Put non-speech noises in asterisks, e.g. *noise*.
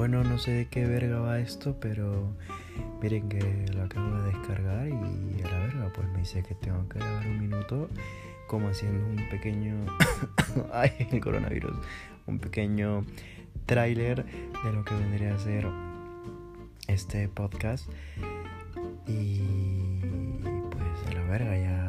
Bueno, no sé de qué verga va esto, pero miren que lo acabo de descargar y a la verga, pues me dice que tengo que grabar un minuto como haciendo un pequeño... *coughs* Ay, el coronavirus. Un pequeño tráiler de lo que vendría a ser este podcast. Y pues a la verga ya